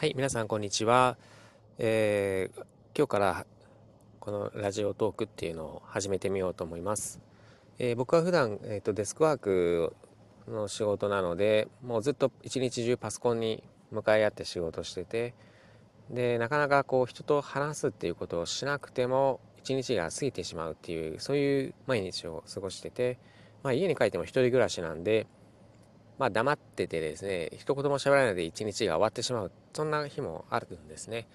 はい、皆さんこんにちは。えー、今日からこのラジオトークっていうのを始めてみようと思います。えー、僕は普段、えーと、デスクワークの仕事なので、もうずっと一日中パソコンに向かい合って仕事してて、で、なかなかこう人と話すっていうことをしなくても一日が過ぎてしまうっていう、そういう毎日を過ごしてて、まあ家に帰っても一人暮らしなんで、まあ、黙っててですね一言も喋らないで一日が終わってしまう。そんな日もあるんですね。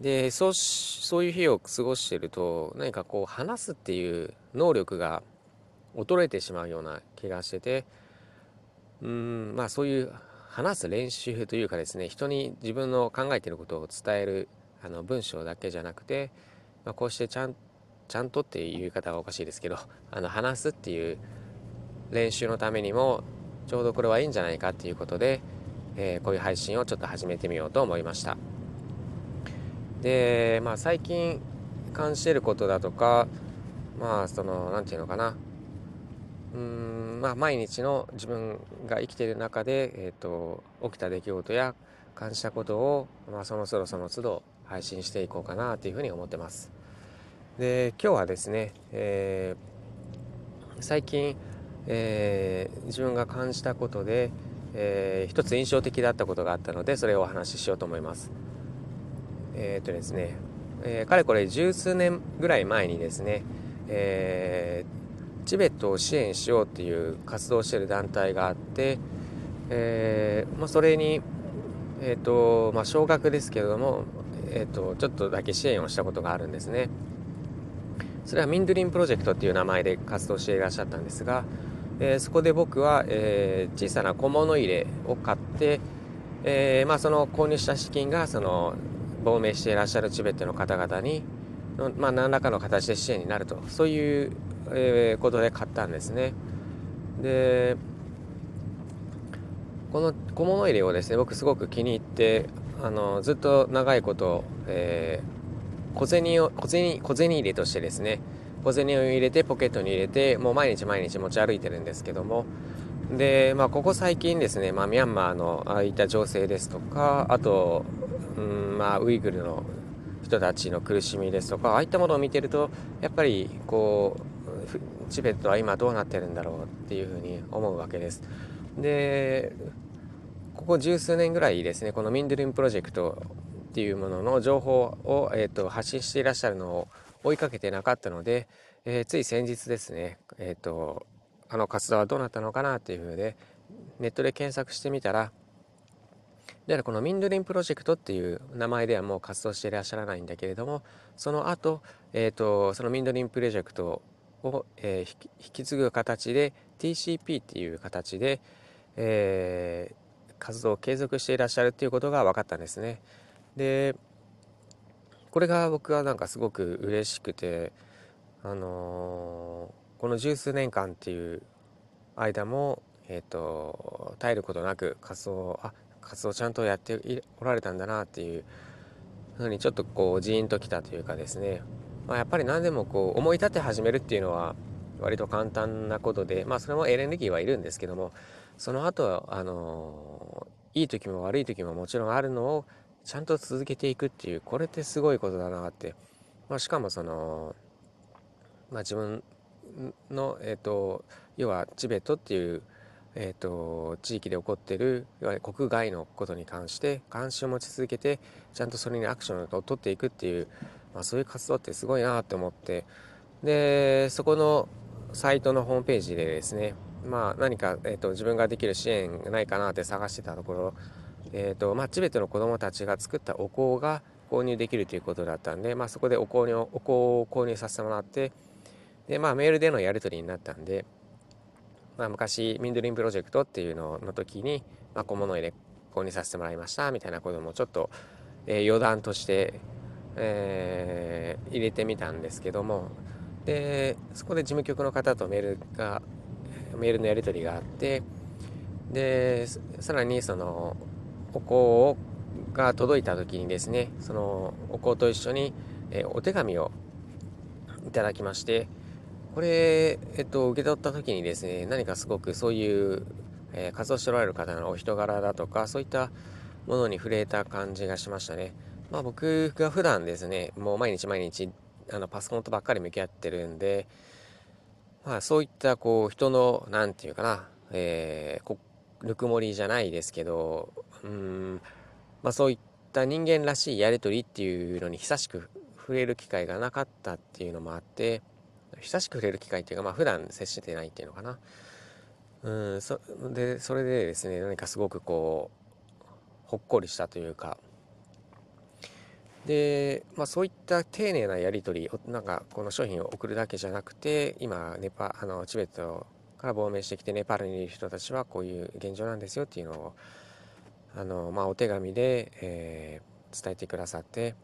でそうそういう日を過ごしてると何かこう話すっていう能力が衰えてしまうような気がしててうんまあそういう話す練習というかですね人に自分の考えてることを伝えるあの文章だけじゃなくて、まあ、こうしてちゃんちゃんとっていう言い方がおかしいですけどあの話すっていう練習のためにもちょうどこれはいいんじゃないかっていうことで、えー、こういう配信をちょっと始めてみようと思いました。でまあ最近感じてることだとかまあその何て言うのかな。うんまあ毎日の自分が生きてる中で、えーと、起きた出来事や感じたことを、まあ、その都度その都度配信していこうかなというふうに思ってます。で今日はですね、えー、最近えー、自分が感じたことで、えー、一つ印象的だったことがあったのでそれをお話ししようと思います。えっ、とですね、えー、かれこれ十数年ぐらい前にですね、えー、チベットを支援しようっていう活動をしている団体があって、えーまあ、それにえ、ー、とまあ少額ですけれども、えーと、ちょっとだけ支援をしたことがあるんですね。それはミンドリンプロジェクトっていう名前で活動していらっしゃったんですが、えー、そこで僕は、えー、小さな小物入れを買って、えーまあ、その購入した資金がその亡命していらっしゃるチベットの方々に、まあ、何らかの形で支援になると。そういう、え、ことで買ったんですね。でこの小物入れをですね僕すごく気に入ってあのずっと長いこと、え、小銭を小銭小銭入れとしてですね小銭を入れてポケットに入れてもう毎日毎日持ち歩いてるんですけども。で、まあ、ここ最近ですね、まあ、ミャンマーのああいった情勢ですとかあと、うんまあ、ウイグルの人たちの苦しみですとかああいったものを見てるとやっぱりこうチベットは今どうなってるんだろうっていうふうに思うわけです。でここ十数年ぐらいですねこのミンドゥリンプロジェクトっていうものの情報を、えーと発信していらっしゃるのを追いかけてなかったので、えー、つい先日ですね、えっ、ー、と、あの活動はどうなったのかなっていうふうで、ネットで検索してみたら、でこのミンドリンプロジェクトっていう名前ではもう活動していらっしゃらないんだけれども、その後、えっ、ー、と、そのミンドリンプロジェクトを、えー、引き継ぐ形で TCP っていう形で、えー、活動を継続していらっしゃるっていうことが分かったんですね。で、これが僕はなんかすごく嬉しくてあのー、この十数年間っていう間もえっ、ー、と絶えることなく活動あ活動ちゃんとやっておられたんだなっていうふうにちょっとこうジーンときたというかですね、まあ、やっぱり何でもこう思い立って始めるっていうのは割と簡単なことでまあそれもエネルギーはいるんですけどもその後あのいい時も悪い時ももちろんあるのをちゃんと続けていくっていうこれってすごいことだなって、まあ、しかもその、まあ、自分の、えーと、要はチベットっていう、えーと、地域で起こってるいわゆる国外のことに関して関心を持ち続けてちゃんとそれにアクションを取っていくっていう、まあ、そういう活動ってすごいなって思って。でそこのサイトのホームページでですねまあ何か、えーと自分ができる支援がないかなって探してたところえーとまあ、チベットの子どもたちが作ったお香が購入できるということだったんで、まあ、そこでお香にお香を購入させてもらってで、まあ、メールでのやり取りになったんで、まあ、昔ミンドリンプロジェクトっていうのの時に、まあ、小物入れ購入させてもらいましたみたいなこともちょっと、えー、余談として、えー、入れてみたんですけどもでそこで事務局の方とメールがメールのやり取りがあってでさらにそのお香が届いた時にですねそのお香と一緒に、えお手紙をいただきましてこれ、えっと、受け取った時にですね何かすごくそういう、え、活動しておられる方のお人柄だとかそういったものに触れた感じがしましたね。まあ、僕が普段ですねもう毎日毎日あのパソコンとばっかり向き合ってるんで、まあ、そういったこう人の何て言うかな、えー、ぬくもりじゃないですけどうん、まあ、そういった人間らしいやり取りっていうのに久しく触れる機会がなかったっていうのもあって久しく触れる機会っていうか、まあ、普段接してないっていうのかな。うんそでそれでですね何かすごくこうほっこりしたというか。で、まあ、そういった丁寧なやり取りなんかこの商品を送るだけじゃなくて今ネパあのチベットから亡命してきてネパールにいる人たちはこういう現状なんですよっていうのをあの、まあ、お手紙で、えー、伝えてくださって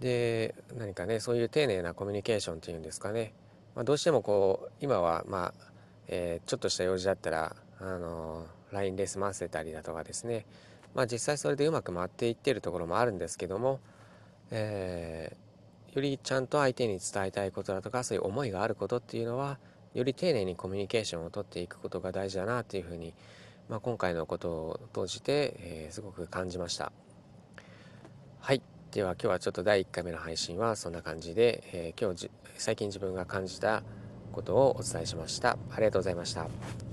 で何かねそういう丁寧なコミュニケーションっていうんですかね、まあ、どうしてもこう今はまあ、えー、ちょっとした用事だったらあの LINE で済ませたりだとかですね。まあ、実際それでうまく回っていってるところもあるんですけども、えー、よりちゃんと相手に伝えたいことだとかそういう思いがあることっていうのはより丁寧にコミュニケーションをとっていくことが大事だなっていうふうに思います、まあ、今回のことを通じて、えー、すごく感じました。はい。では今日はちょっと第1回目の配信はそんな感じで、えー、今日最近自分が感じたことをお伝えしました。ありがとうございました。